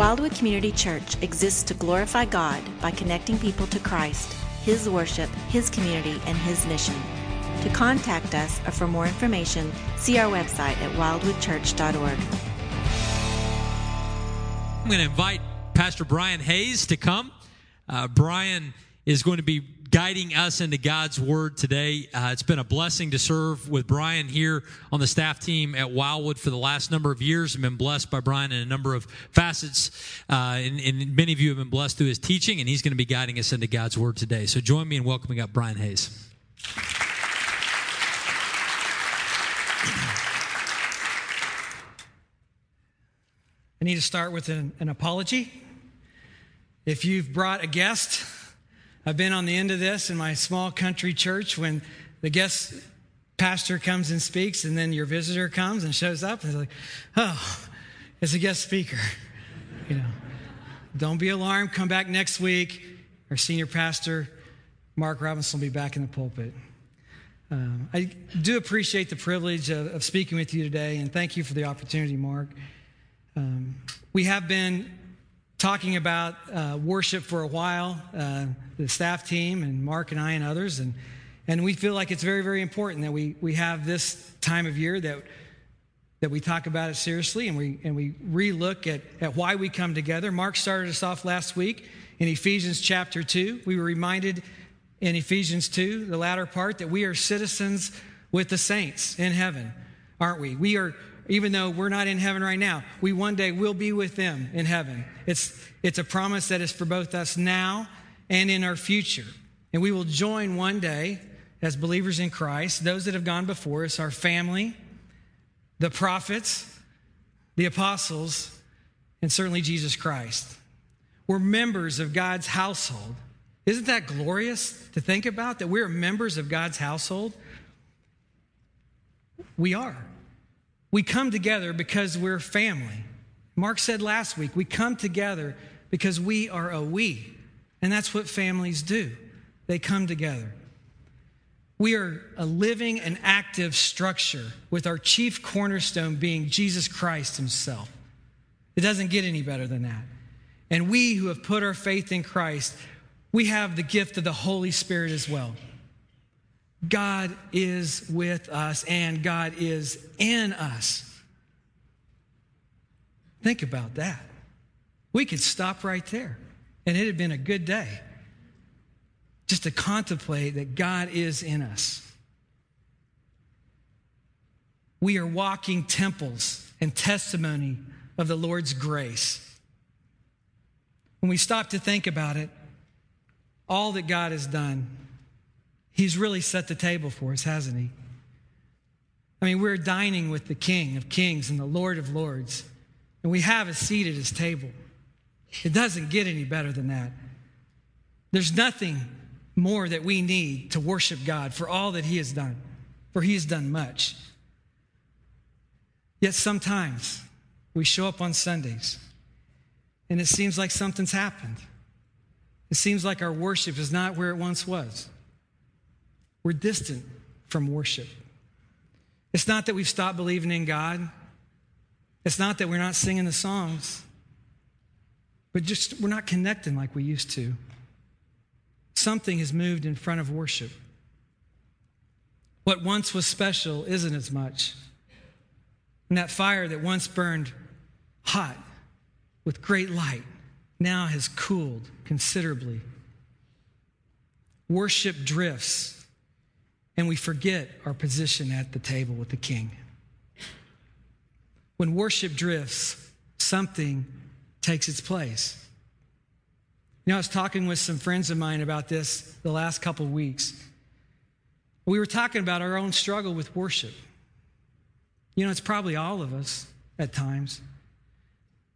Wildwood Community Church exists to glorify God by connecting people to Christ, His worship, His community, and His mission. To contact us or for more information, see our website at wildwoodchurch.org. I'm going to invite Pastor Brian Hayes to come. Uh, Brian is going to be guiding us into God's Word today. Uh, it's been a blessing to serve with Brian here on the staff team at Wildwood for the last number of years. I've been blessed by Brian in a number of facets, uh, and, and many of you have been blessed through his teaching, and he's going to be guiding us into God's Word today. So join me in welcoming up Brian Hayes. I need to start with an, an, apology. If you've brought a guest, I've been on the end of this in my small country church when the guest pastor comes and speaks, and then your visitor comes and shows up, and it's like, oh, it's a guest speaker. You know, don't be alarmed. Come back next week. Our senior pastor, Mark Robinson, will be back in the pulpit. Um, I do appreciate the privilege of, of speaking with you today, and thank you for the opportunity, Mark. Um, we have been talking about uh, worship for a while, uh, the staff team and Mark and I and others, and and we feel like it's very very important that we we have this time of year that that we talk about it seriously and we and we relook at at why we come together. Mark started us off last week in Ephesians chapter two. We were reminded in Ephesians two, the latter part, that we are citizens with the saints in heaven, aren't we? We are even though we're not in heaven right now, we one day will be with them in heaven. It's, it's a promise that is for both us now and in our future. And we will join one day as believers in Christ, those that have gone before us, our family, the prophets, the apostles, and certainly Jesus Christ. We're members of God's household. Isn't that glorious to think about that we're members of God's household? We are. We come together because we're family. Mark said last week, we come together because we are a we. And that's what families do. They come together. We are a living and active structure with our chief cornerstone being Jesus Christ Himself. It doesn't get any better than that. And we who have put our faith in Christ, we have the gift of the Holy Spirit as well. God is with us and God is in us. Think about that. We could stop right there, and it had been a good day just to contemplate that God is in us. We are walking temples and testimony of the Lord's grace. When we stop to think about it, all that God has done, He's really set the table for us, hasn't He? I mean, we're dining with the King of Kings and the Lord of Lords, and we have a seat at His table. It doesn't get any better than that. There's nothing more that we need to worship God for all that He has done, for He has done much. Yet sometimes we show up on Sundays and it seems like something's happened. It seems like our worship is not where it once was. We're distant from worship. It's not that we've stopped believing in God. It's not that we're not singing the songs, but just we're not connecting like we used to. Something has moved in front of worship. What once was special isn't as much. And that fire that once burned hot with great light now has cooled considerably. Worship drifts and we forget our position at the table with the king. When worship drifts, something takes its place. You know, I was talking with some friends of mine about this the last couple of weeks. We were talking about our own struggle with worship. You know, it's probably all of us at times.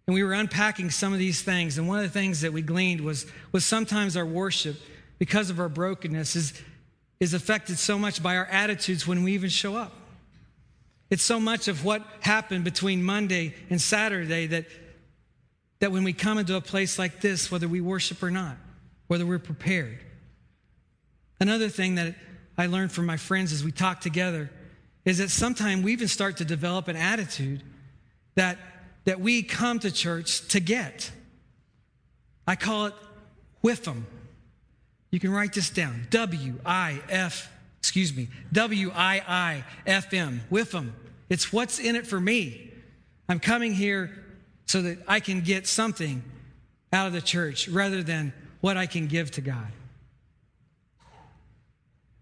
And we were unpacking some of these things, and one of the things that we gleaned was, was sometimes our worship, because of our brokenness, is is affected so much by our attitudes when we even show up. It's so much of what happened between Monday and Saturday that, that when we come into a place like this, whether we worship or not, whether we're prepared. Another thing that I learned from my friends as we talk together is that sometimes we even start to develop an attitude that that we come to church to get. I call it WIFM. You can write this down W I F, excuse me, W I I F M, WIFM. It's what's in it for me. I'm coming here so that I can get something out of the church rather than what I can give to God.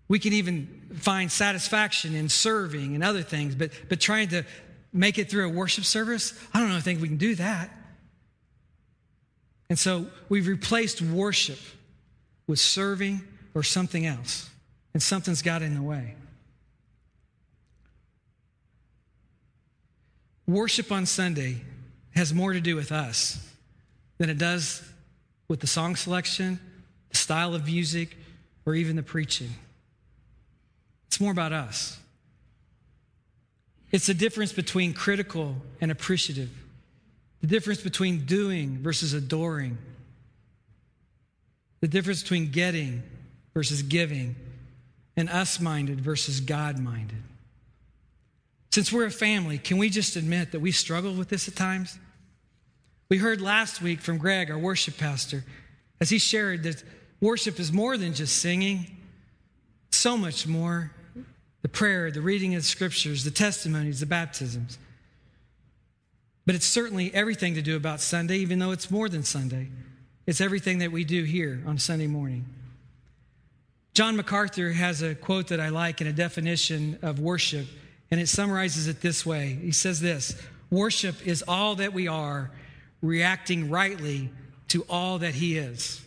We can even find satisfaction in serving and other things, but, but trying to make it through a worship service, I don't know, I think we can do that. And so we've replaced worship with serving or something else, and something's got in the way. Worship on Sunday has more to do with us than it does with the song selection, the style of music, or even the preaching. It's more about us. It's the difference between critical and appreciative, the difference between doing versus adoring, the difference between getting versus giving, and us minded versus God minded. Since we're a family, can we just admit that we struggle with this at times? We heard last week from Greg, our worship pastor, as he shared that worship is more than just singing, so much more the prayer, the reading of the scriptures, the testimonies, the baptisms. But it's certainly everything to do about Sunday, even though it's more than Sunday. It's everything that we do here on Sunday morning. John MacArthur has a quote that I like and a definition of worship, and it summarizes it this way. He says this Worship is all that we are, reacting rightly to all that He is.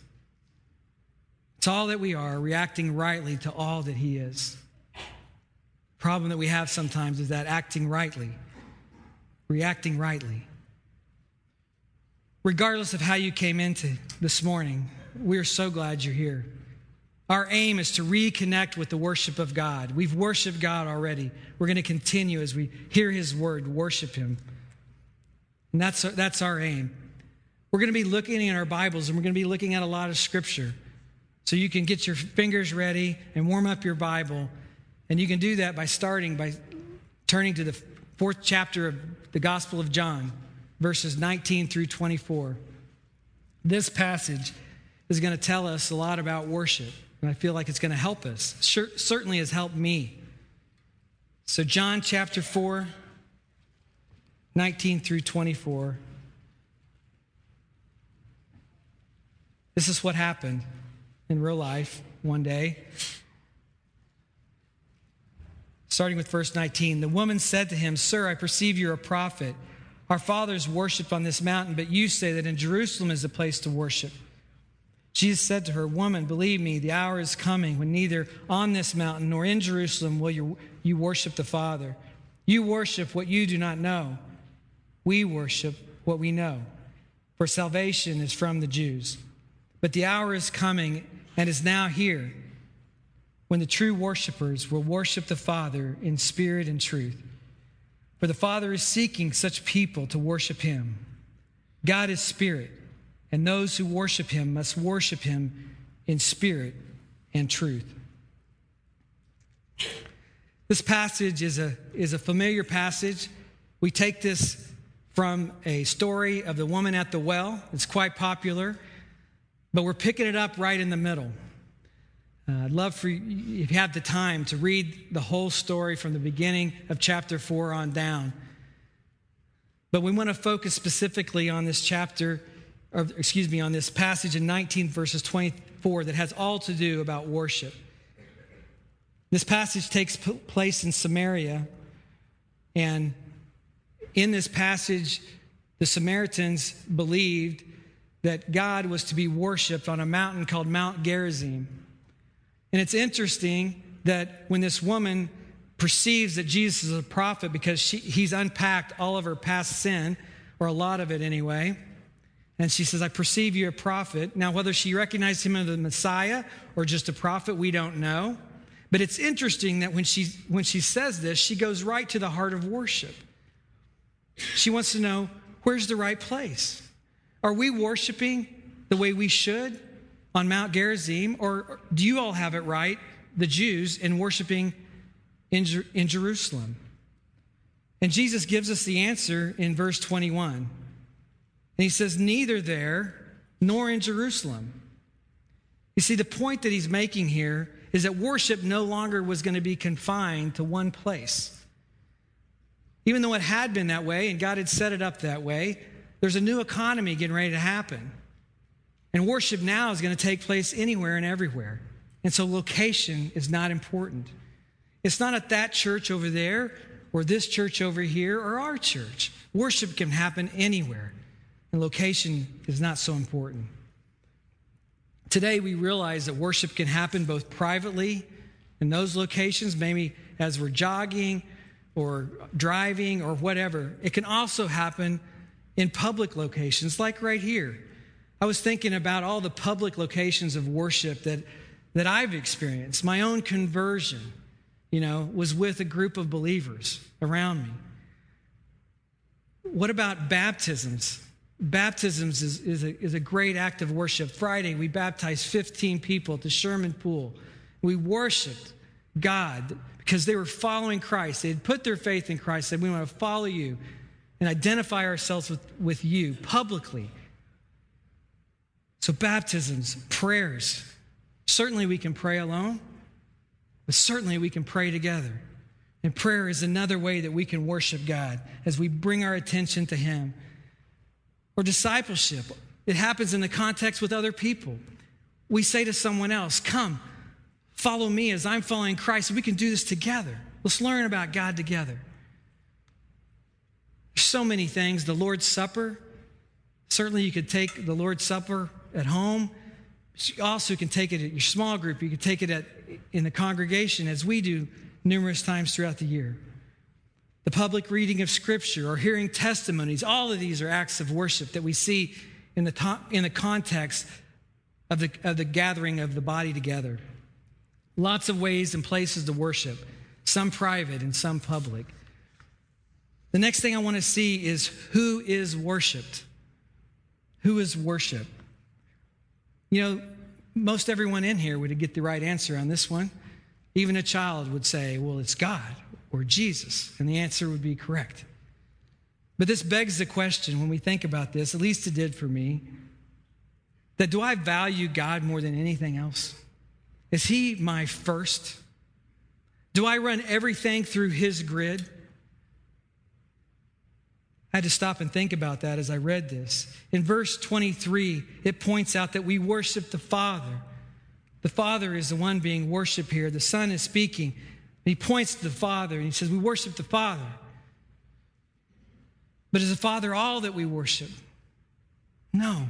It's all that we are, reacting rightly to all that He is problem that we have sometimes is that acting rightly, reacting rightly. Regardless of how you came into this morning, we are so glad you're here. Our aim is to reconnect with the worship of God. We've worshiped God already. We're going to continue as we hear His word, worship Him. And that's, that's our aim. We're going to be looking in our Bibles and we're going to be looking at a lot of scripture. So you can get your fingers ready and warm up your Bible and you can do that by starting by turning to the fourth chapter of the Gospel of John, verses 19 through 24. This passage is going to tell us a lot about worship, and I feel like it's going to help us. Sure, certainly has helped me. So, John chapter 4, 19 through 24. This is what happened in real life one day. Starting with verse 19, the woman said to him, Sir, I perceive you're a prophet. Our fathers worshiped on this mountain, but you say that in Jerusalem is the place to worship. Jesus said to her, Woman, believe me, the hour is coming when neither on this mountain nor in Jerusalem will you, you worship the Father. You worship what you do not know. We worship what we know, for salvation is from the Jews. But the hour is coming and is now here when the true worshipers will worship the Father in spirit and truth. For the Father is seeking such people to worship him. God is spirit, and those who worship him must worship him in spirit and truth. This passage is a, is a familiar passage. We take this from a story of the woman at the well. It's quite popular, but we're picking it up right in the middle. Uh, I'd love for you, if you have the time, to read the whole story from the beginning of chapter 4 on down. But we want to focus specifically on this chapter, or excuse me, on this passage in 19 verses 24 that has all to do about worship. This passage takes place in Samaria, and in this passage, the Samaritans believed that God was to be worshiped on a mountain called Mount Gerizim. And it's interesting that when this woman perceives that Jesus is a prophet because she, he's unpacked all of her past sin, or a lot of it anyway, and she says, I perceive you're a prophet. Now, whether she recognized him as the Messiah or just a prophet, we don't know. But it's interesting that when she, when she says this, she goes right to the heart of worship. She wants to know where's the right place? Are we worshiping the way we should? On Mount Gerizim, or do you all have it right, the Jews, in worshiping in, in Jerusalem? And Jesus gives us the answer in verse 21. And he says, Neither there nor in Jerusalem. You see, the point that he's making here is that worship no longer was going to be confined to one place. Even though it had been that way and God had set it up that way, there's a new economy getting ready to happen. And worship now is going to take place anywhere and everywhere. And so location is not important. It's not at that church over there or this church over here or our church. Worship can happen anywhere, and location is not so important. Today, we realize that worship can happen both privately in those locations, maybe as we're jogging or driving or whatever. It can also happen in public locations, like right here. I was thinking about all the public locations of worship that, that I've experienced. My own conversion, you know, was with a group of believers around me. What about baptisms? Baptisms is, is, a, is a great act of worship. Friday, we baptized 15 people at the Sherman Pool. We worshiped God because they were following Christ. They had put their faith in Christ, said, We want to follow you and identify ourselves with, with you publicly. So, baptisms, prayers. Certainly, we can pray alone, but certainly we can pray together. And prayer is another way that we can worship God as we bring our attention to Him. Or discipleship, it happens in the context with other people. We say to someone else, Come, follow me as I'm following Christ. We can do this together. Let's learn about God together. There's so many things. The Lord's Supper, certainly you could take the Lord's Supper at home. You also can take it at your small group. You can take it at, in the congregation as we do numerous times throughout the year. The public reading of Scripture or hearing testimonies, all of these are acts of worship that we see in the, to- in the context of the, of the gathering of the body together. Lots of ways and places to worship, some private and some public. The next thing I want to see is who is worshiped. Who is worship? You know, most everyone in here would get the right answer on this one. Even a child would say, well, it's God or Jesus, and the answer would be correct. But this begs the question when we think about this, at least it did for me, that do I value God more than anything else? Is He my first? Do I run everything through His grid? I had to stop and think about that as I read this. In verse 23, it points out that we worship the Father. The Father is the one being worshiped here. The Son is speaking. He points to the Father and he says, We worship the Father. But is the Father all that we worship? No.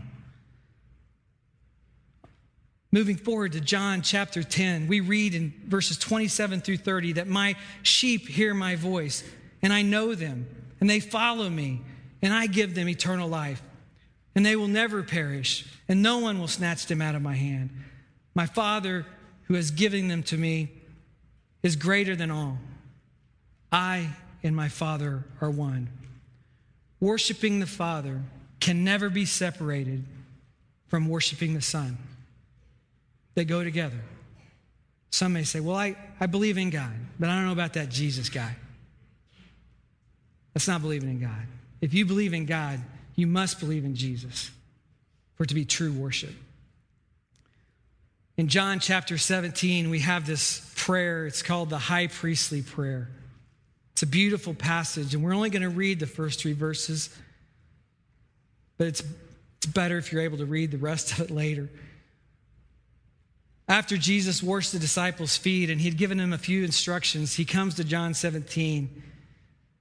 Moving forward to John chapter 10, we read in verses 27 through 30 that my sheep hear my voice, and I know them, and they follow me, and I give them eternal life, and they will never perish, and no one will snatch them out of my hand. My Father, who has given them to me, is greater than all. I and my Father are one. Worshiping the Father can never be separated from worshiping the Son. They go together. Some may say, Well, I, I believe in God, but I don't know about that Jesus guy. That's not believing in God. If you believe in God, you must believe in Jesus for it to be true worship. In John chapter 17, we have this prayer. It's called the high priestly prayer. It's a beautiful passage, and we're only going to read the first three verses, but it's, it's better if you're able to read the rest of it later. After Jesus washed the disciples' feet and he'd given them a few instructions, he comes to John 17,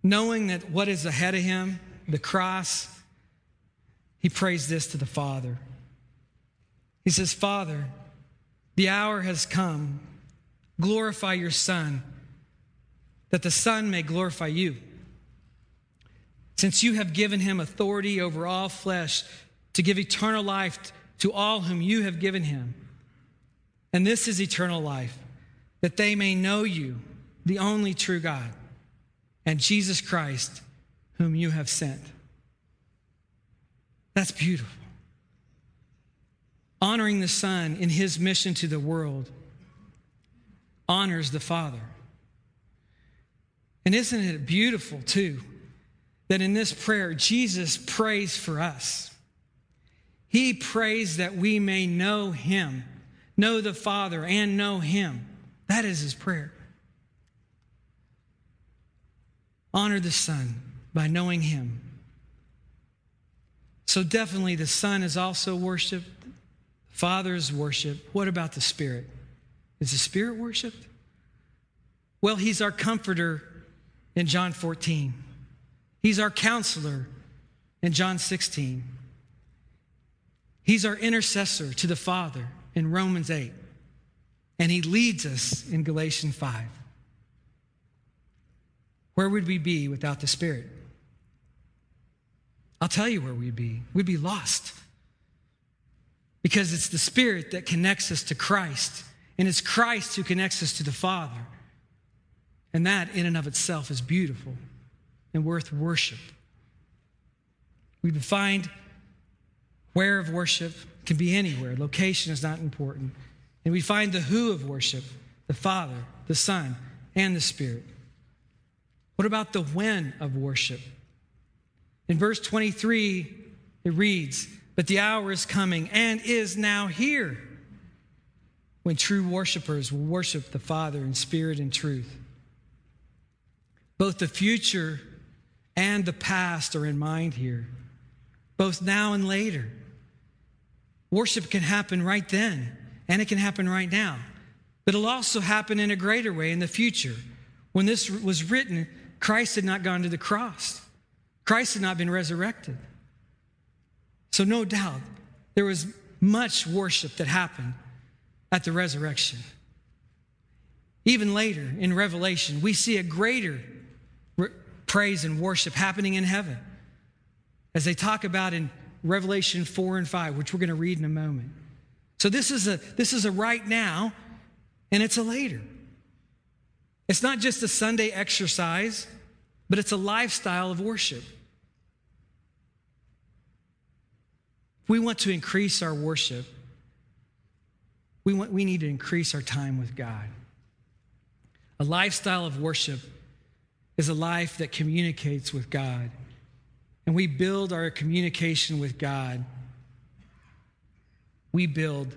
knowing that what is ahead of him, the cross, he prays this to the Father. He says, Father, the hour has come. Glorify your Son, that the Son may glorify you. Since you have given him authority over all flesh to give eternal life to all whom you have given him. And this is eternal life, that they may know you, the only true God, and Jesus Christ, whom you have sent. That's beautiful honoring the Son in his mission to the world honors the Father. And isn't it beautiful, too, that in this prayer, Jesus prays for us? He prays that we may know Him, know the Father, and know Him. That is His prayer. Honor the Son by knowing Him. So, definitely, the Son is also worshiped, Father is worshiped. What about the Spirit? Is the Spirit worshiped? Well, He's our comforter in John 14. He's our counselor in John 16. He's our intercessor to the Father in Romans 8. And he leads us in Galatians 5. Where would we be without the Spirit? I'll tell you where we'd be. We'd be lost. Because it's the Spirit that connects us to Christ, and it's Christ who connects us to the Father. And that, in and of itself, is beautiful and worth worship. We find where of worship can be anywhere. Location is not important. And we find the who of worship the Father, the Son, and the Spirit. What about the when of worship? In verse 23, it reads, But the hour is coming and is now here when true worshipers will worship the Father in spirit and truth. Both the future and the past are in mind here, both now and later. Worship can happen right then, and it can happen right now. But it'll also happen in a greater way in the future. When this was written, Christ had not gone to the cross, Christ had not been resurrected. So, no doubt, there was much worship that happened at the resurrection. Even later in Revelation, we see a greater praise and worship happening in heaven. As they talk about in Revelation 4 and 5, which we're going to read in a moment. So this is a this is a right now and it's a later. It's not just a Sunday exercise, but it's a lifestyle of worship. we want to increase our worship, we, want, we need to increase our time with God. A lifestyle of worship is a life that communicates with God. And we build our communication with God. We build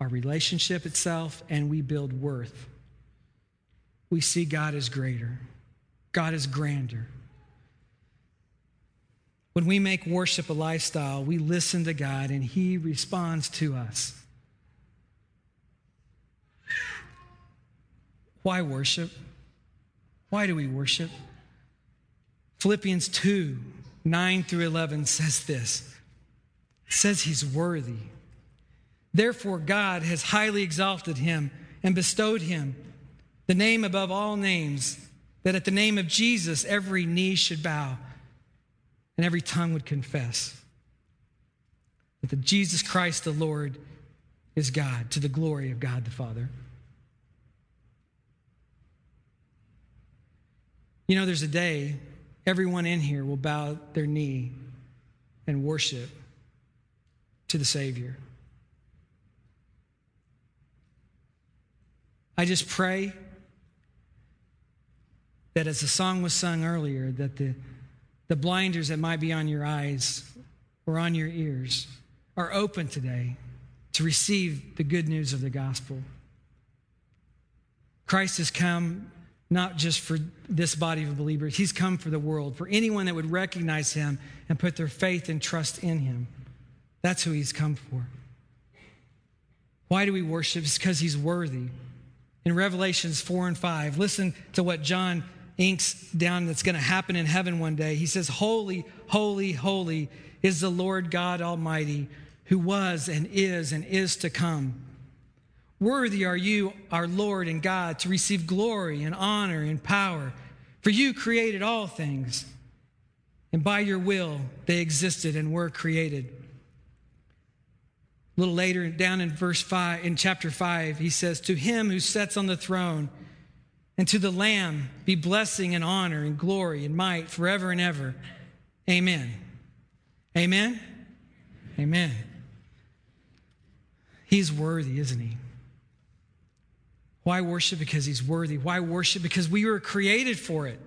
our relationship itself and we build worth. We see God is greater, God is grander. When we make worship a lifestyle, we listen to God and He responds to us. Why worship? Why do we worship? Philippians 2 9 through 11 says this it says he's worthy. Therefore, God has highly exalted him and bestowed him the name above all names, that at the name of Jesus every knee should bow and every tongue would confess that the Jesus Christ the Lord is God to the glory of God the Father. You know, there's a day everyone in here will bow their knee and worship to the Savior. I just pray that as the song was sung earlier, that the, the blinders that might be on your eyes or on your ears are open today to receive the good news of the gospel. Christ has come not just for this body of believers, He's come for the world, for anyone that would recognize Him and put their faith and trust in Him. That's who He's come for. Why do we worship? It's because He's worthy. In Revelations 4 and 5, listen to what John inks down that's going to happen in heaven one day. He says, Holy, holy, holy is the Lord God Almighty, who was and is and is to come. Worthy are you, our Lord and God, to receive glory and honor and power. For you created all things, and by your will they existed and were created. A little later, down in verse 5, in chapter 5, he says, To him who sits on the throne and to the Lamb be blessing and honor and glory and might forever and ever. Amen. Amen. Amen. He's worthy, isn't he? Why worship? Because he's worthy. Why worship? Because we were created for it.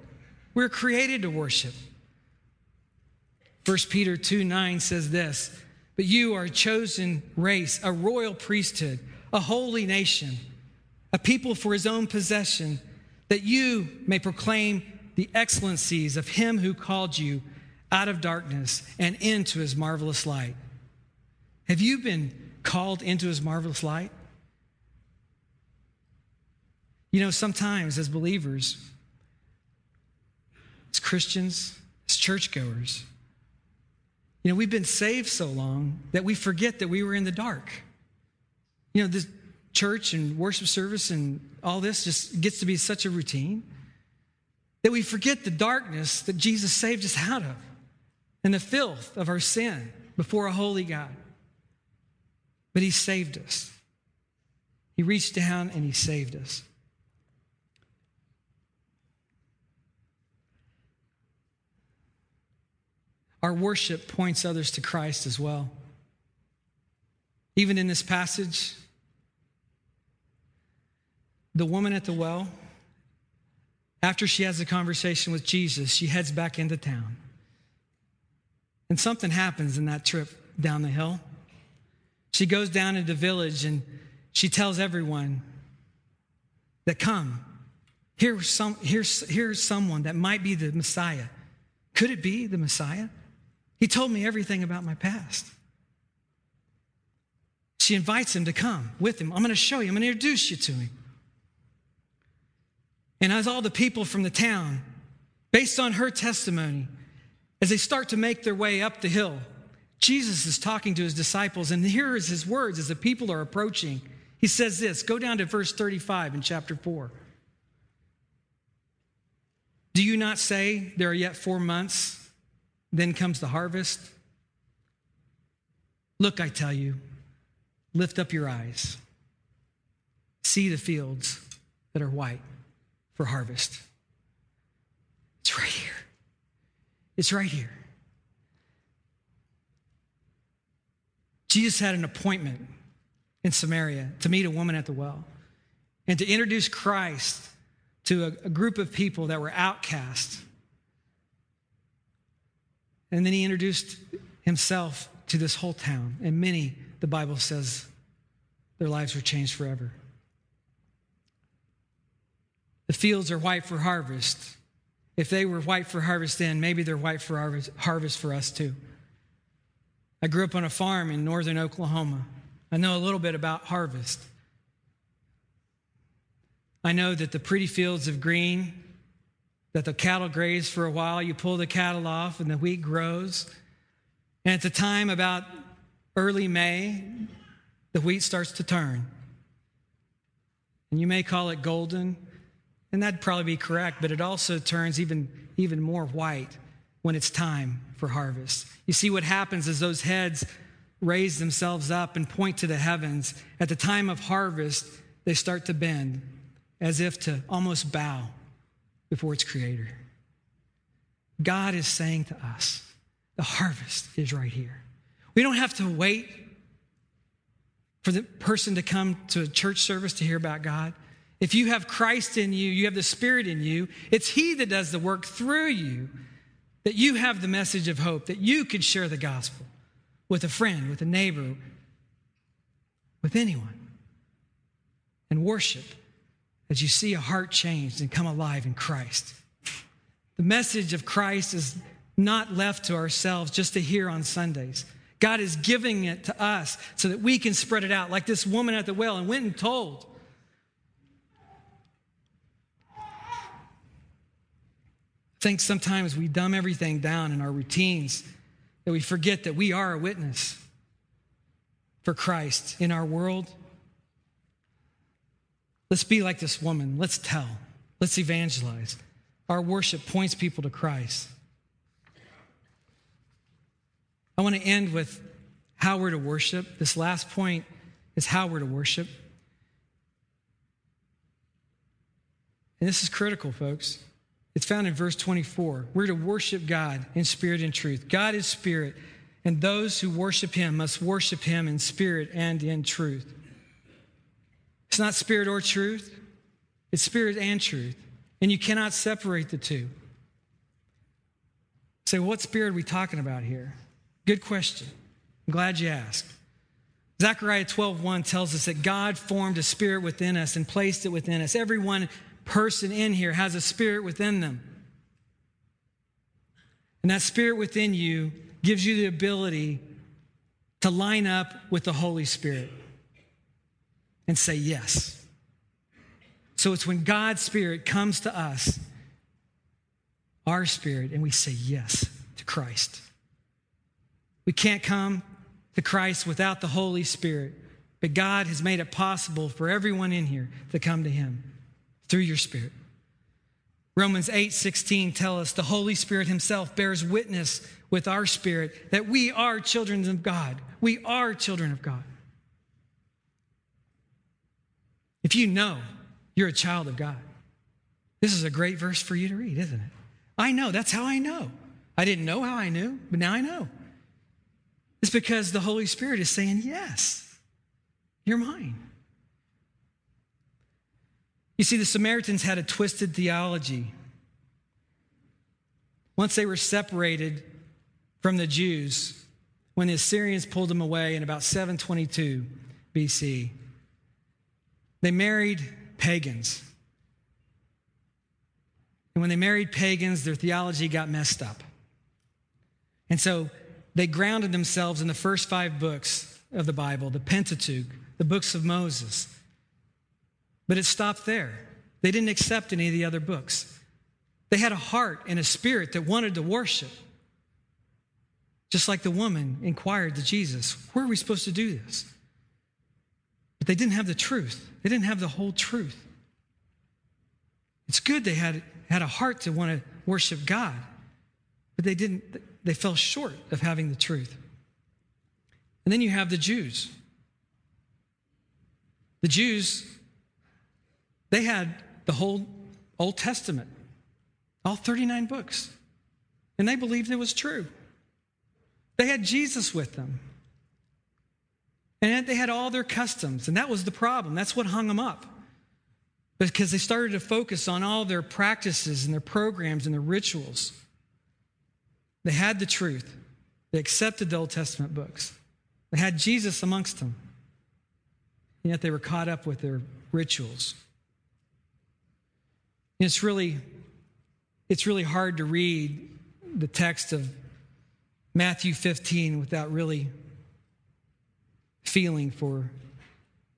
We're created to worship. 1 Peter 2 9 says this But you are a chosen race, a royal priesthood, a holy nation, a people for his own possession, that you may proclaim the excellencies of him who called you out of darkness and into his marvelous light. Have you been called into his marvelous light? You know, sometimes as believers, as Christians, as churchgoers, you know, we've been saved so long that we forget that we were in the dark. You know, this church and worship service and all this just gets to be such a routine that we forget the darkness that Jesus saved us out of and the filth of our sin before a holy God. But He saved us. He reached down and He saved us. Our worship points others to Christ as well. Even in this passage, the woman at the well, after she has a conversation with Jesus, she heads back into town. And something happens in that trip down the hill. She goes down into the village and she tells everyone that come, here's, some, here's, here's someone that might be the Messiah. Could it be the Messiah? He told me everything about my past. She invites him to come with him. I'm going to show you, I'm going to introduce you to him. And as all the people from the town, based on her testimony, as they start to make their way up the hill, Jesus is talking to his disciples, and here is his words as the people are approaching. He says this go down to verse 35 in chapter 4. Do you not say there are yet four months, then comes the harvest? Look, I tell you, lift up your eyes, see the fields that are white for harvest. It's right here. It's right here. Jesus had an appointment in Samaria to meet a woman at the well and to introduce Christ to a, a group of people that were outcast. And then he introduced himself to this whole town. And many, the Bible says, their lives were changed forever. The fields are white for harvest. If they were white for harvest then, maybe they're white for harvest, for us too. I grew up on a farm in northern Oklahoma. I know a little bit about harvest. I know that the pretty fields of green, that the cattle graze for a while, you pull the cattle off and the wheat grows. And at the time about early May, the wheat starts to turn. And you may call it golden, and that'd probably be correct, but it also turns even, even more white when it's time for harvest. You see, what happens is those heads raise themselves up and point to the heavens. At the time of harvest, they start to bend as if to almost bow before its creator. God is saying to us, the harvest is right here. We don't have to wait for the person to come to a church service to hear about God. If you have Christ in you, you have the Spirit in you, it's He that does the work through you, that you have the message of hope, that you can share the gospel with a friend, with a neighbor, with anyone, and worship as you see a heart changed and come alive in Christ. The message of Christ is not left to ourselves just to hear on Sundays. God is giving it to us so that we can spread it out, like this woman at the well and went and told. I think sometimes we dumb everything down in our routines, that we forget that we are a witness for Christ in our world. Let's be like this woman. Let's tell. Let's evangelize. Our worship points people to Christ. I want to end with how we're to worship. This last point is how we're to worship. And this is critical, folks. It's found in verse 24. We're to worship God in spirit and truth. God is spirit, and those who worship him must worship him in spirit and in truth. It's not spirit or truth, it's spirit and truth. And you cannot separate the two. Say, what spirit are we talking about here? Good question. I'm glad you asked. Zechariah 12:1 tells us that God formed a spirit within us and placed it within us. Every one person in here has a spirit within them. And that spirit within you gives you the ability to line up with the Holy Spirit and say yes. So it's when God's Spirit comes to us, our spirit, and we say yes to Christ. We can't come to Christ without the Holy Spirit, but God has made it possible for everyone in here to come to Him through your Spirit. Romans 8 16 tell us the Holy Spirit Himself bears witness with our spirit that we are children of God. We are children of God. If you know you're a child of God, this is a great verse for you to read, isn't it? I know. That's how I know. I didn't know how I knew, but now I know. It's because the Holy Spirit is saying, Yes, you're mine. You see, the Samaritans had a twisted theology. Once they were separated from the Jews, when the Assyrians pulled them away in about 722 BC, they married pagans. And when they married pagans, their theology got messed up. And so they grounded themselves in the first five books of the Bible, the Pentateuch, the books of Moses. But it stopped there. They didn't accept any of the other books. They had a heart and a spirit that wanted to worship. Just like the woman inquired to Jesus, Where are we supposed to do this? But they didn't have the truth, they didn't have the whole truth. It's good they had, had a heart to want to worship God, but they didn't, they fell short of having the truth. And then you have the Jews. The Jews, they had the whole Old Testament, all 39 books, and they believed it was true. They had Jesus with them. And they had all their customs, and that was the problem. That's what hung them up. Because they started to focus on all their practices and their programs and their rituals. They had the truth. They accepted the Old Testament books. They had Jesus amongst them. And yet they were caught up with their rituals. It's really, it's really hard to read the text of Matthew 15 without really feeling for,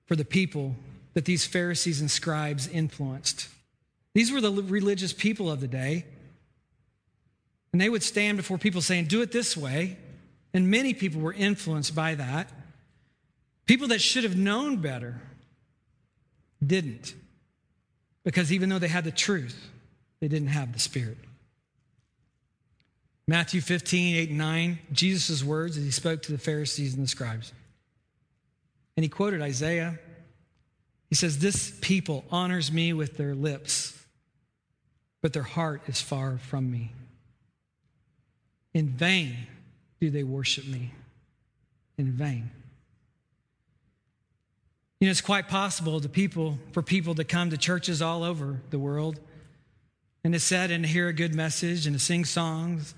for the people that these Pharisees and scribes influenced. These were the religious people of the day. And they would stand before people saying, Do it this way. And many people were influenced by that. People that should have known better didn't. Because even though they had the truth, they didn't have the Spirit. Matthew 15, 8 and 9, Jesus' words as he spoke to the Pharisees and the scribes. And he quoted Isaiah. He says, This people honors me with their lips, but their heart is far from me. In vain do they worship me. In vain. You know, it's quite possible to people, for people to come to churches all over the world and to sit and hear a good message and to sing songs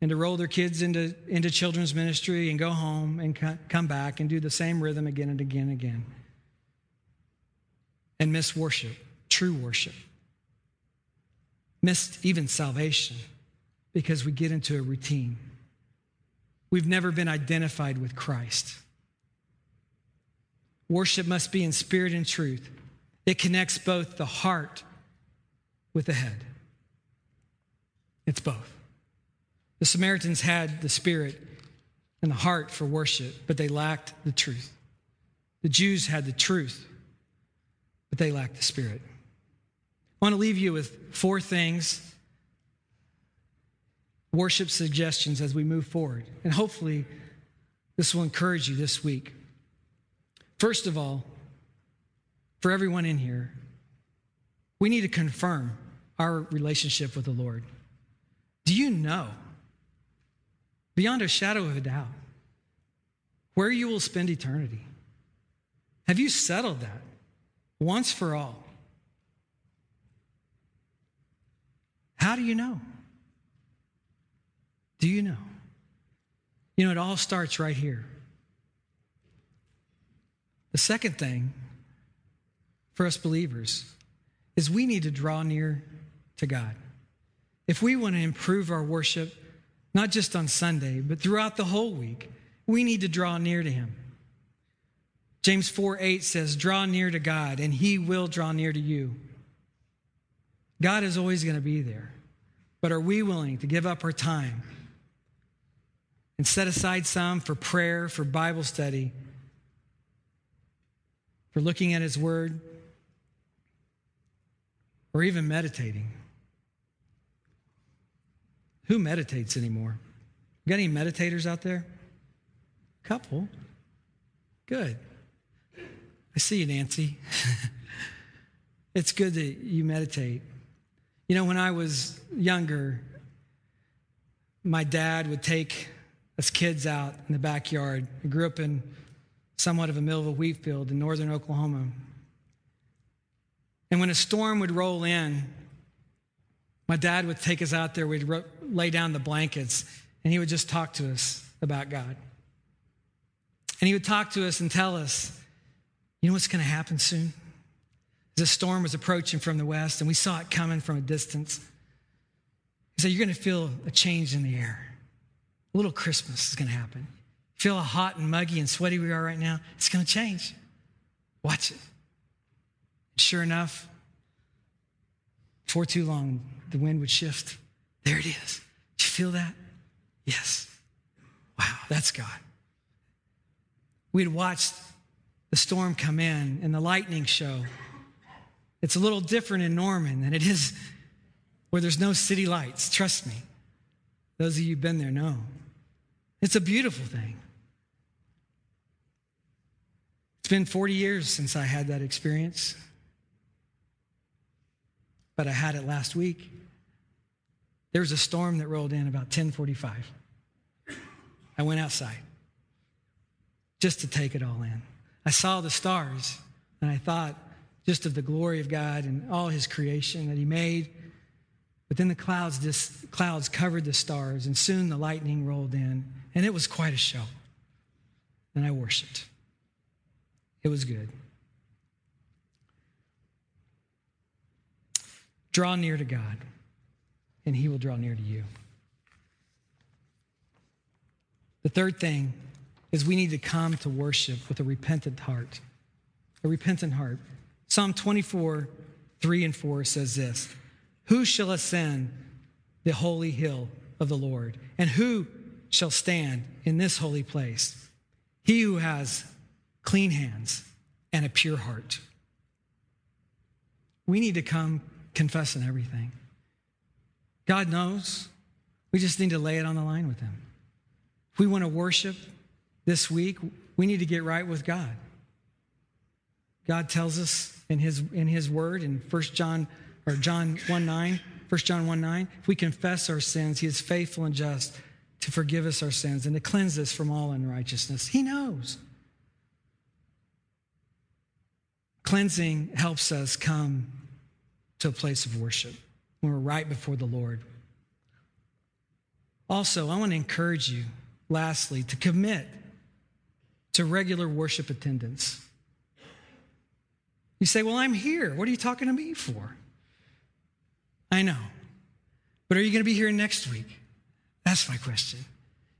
and to roll their kids into, into children's ministry and go home and come back and do the same rhythm again and again and again. And miss worship, true worship. Missed even salvation because we get into a routine. We've never been identified with Christ. Worship must be in spirit and truth. It connects both the heart with the head. It's both. The Samaritans had the spirit and the heart for worship, but they lacked the truth. The Jews had the truth, but they lacked the spirit. I want to leave you with four things worship suggestions as we move forward. And hopefully, this will encourage you this week. First of all, for everyone in here, we need to confirm our relationship with the Lord. Do you know, beyond a shadow of a doubt, where you will spend eternity? Have you settled that once for all? How do you know? Do you know? You know, it all starts right here. The second thing for us believers is we need to draw near to God. If we want to improve our worship, not just on Sunday, but throughout the whole week, we need to draw near to Him. James 4 8 says, Draw near to God, and He will draw near to you. God is always going to be there. But are we willing to give up our time and set aside some for prayer, for Bible study, for looking at His Word, or even meditating? Who meditates anymore? Got any meditators out there? Couple. Good. I see you, Nancy. it's good that you meditate. You know, when I was younger, my dad would take us kids out in the backyard. I grew up in somewhat of a middle of a wheat field in northern Oklahoma. And when a storm would roll in, my dad would take us out there, we'd ro- lay down the blankets, and he would just talk to us about God. And he would talk to us and tell us, you know what's going to happen soon? The storm was approaching from the west, and we saw it coming from a distance. He said, You're going to feel a change in the air. A little Christmas is going to happen. Feel how hot and muggy and sweaty we are right now? It's going to change. Watch it. Sure enough, before too long, the wind would shift. There it is. Did you feel that? Yes. Wow, that's God. We'd watched the storm come in and the lightning show. It's a little different in Norman than it is where there's no city lights. Trust me. Those of you who've been there know. It's a beautiful thing. It's been 40 years since I had that experience, but I had it last week. There was a storm that rolled in about 1045. I went outside just to take it all in. I saw the stars and I thought, just of the glory of God and all his creation that he made. But then the clouds, just, clouds covered the stars, and soon the lightning rolled in, and it was quite a show. And I worshiped. It was good. Draw near to God, and he will draw near to you. The third thing is we need to come to worship with a repentant heart. A repentant heart. Psalm 24, 3 and 4 says this Who shall ascend the holy hill of the Lord? And who shall stand in this holy place? He who has clean hands and a pure heart. We need to come confessing everything. God knows. We just need to lay it on the line with Him. If we want to worship this week, we need to get right with God. God tells us in his, in his word in 1 John or John 1 9, 1 John 1 9, if we confess our sins, he is faithful and just to forgive us our sins and to cleanse us from all unrighteousness. He knows. Cleansing helps us come to a place of worship when we're right before the Lord. Also, I want to encourage you, lastly, to commit to regular worship attendance. You say, Well, I'm here. What are you talking to me for? I know. But are you going to be here next week? That's my question.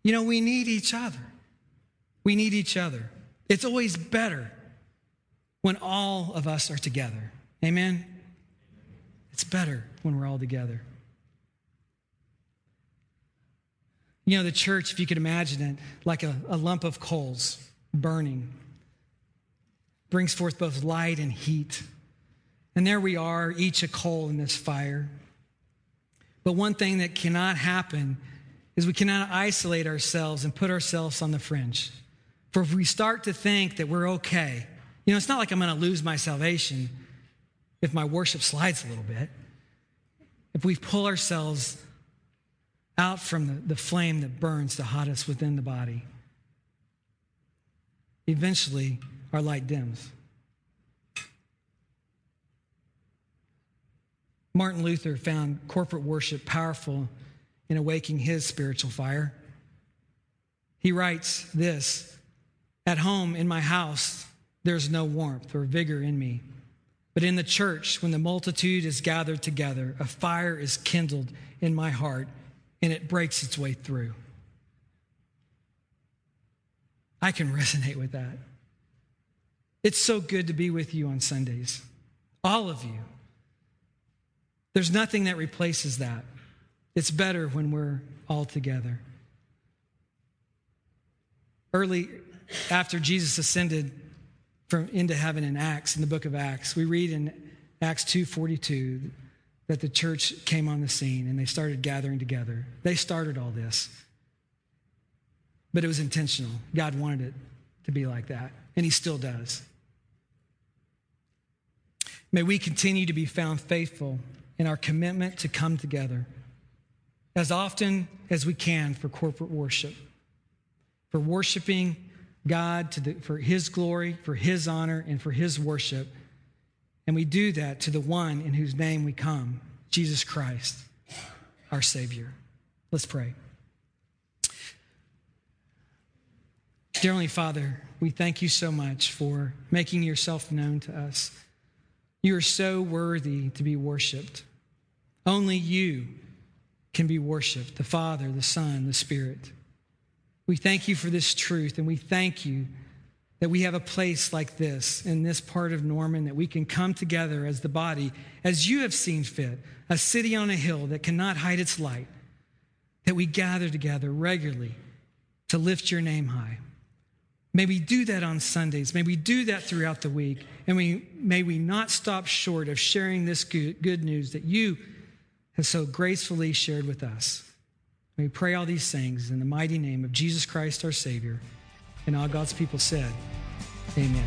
You know, we need each other. We need each other. It's always better when all of us are together. Amen? It's better when we're all together. You know, the church, if you could imagine it, like a, a lump of coals burning brings forth both light and heat. And there we are, each a coal in this fire. But one thing that cannot happen is we cannot isolate ourselves and put ourselves on the fringe. For if we start to think that we're okay, you know, it's not like I'm going to lose my salvation if my worship slides a little bit. If we pull ourselves out from the, the flame that burns the hottest within the body, eventually our light dims. Martin Luther found corporate worship powerful in awaking his spiritual fire. He writes this At home in my house, there's no warmth or vigor in me. But in the church, when the multitude is gathered together, a fire is kindled in my heart and it breaks its way through. I can resonate with that. It's so good to be with you on Sundays, all of you. There's nothing that replaces that. It's better when we're all together. Early after Jesus ascended from into heaven in Acts, in the book of Acts, we read in Acts 2:42 that the church came on the scene and they started gathering together. They started all this. But it was intentional. God wanted it to be like that, and he still does. May we continue to be found faithful in our commitment to come together as often as we can for corporate worship, for worshiping God the, for His glory, for His honor, and for His worship. And we do that to the one in whose name we come, Jesus Christ, our Savior. Let's pray. Dear Father, we thank you so much for making yourself known to us. You are so worthy to be worshiped. Only you can be worshiped the Father, the Son, the Spirit. We thank you for this truth, and we thank you that we have a place like this in this part of Norman that we can come together as the body, as you have seen fit, a city on a hill that cannot hide its light, that we gather together regularly to lift your name high. May we do that on Sundays. May we do that throughout the week. And we, may we not stop short of sharing this good, good news that you have so gracefully shared with us. We pray all these things in the mighty name of Jesus Christ, our Savior. And all God's people said, Amen.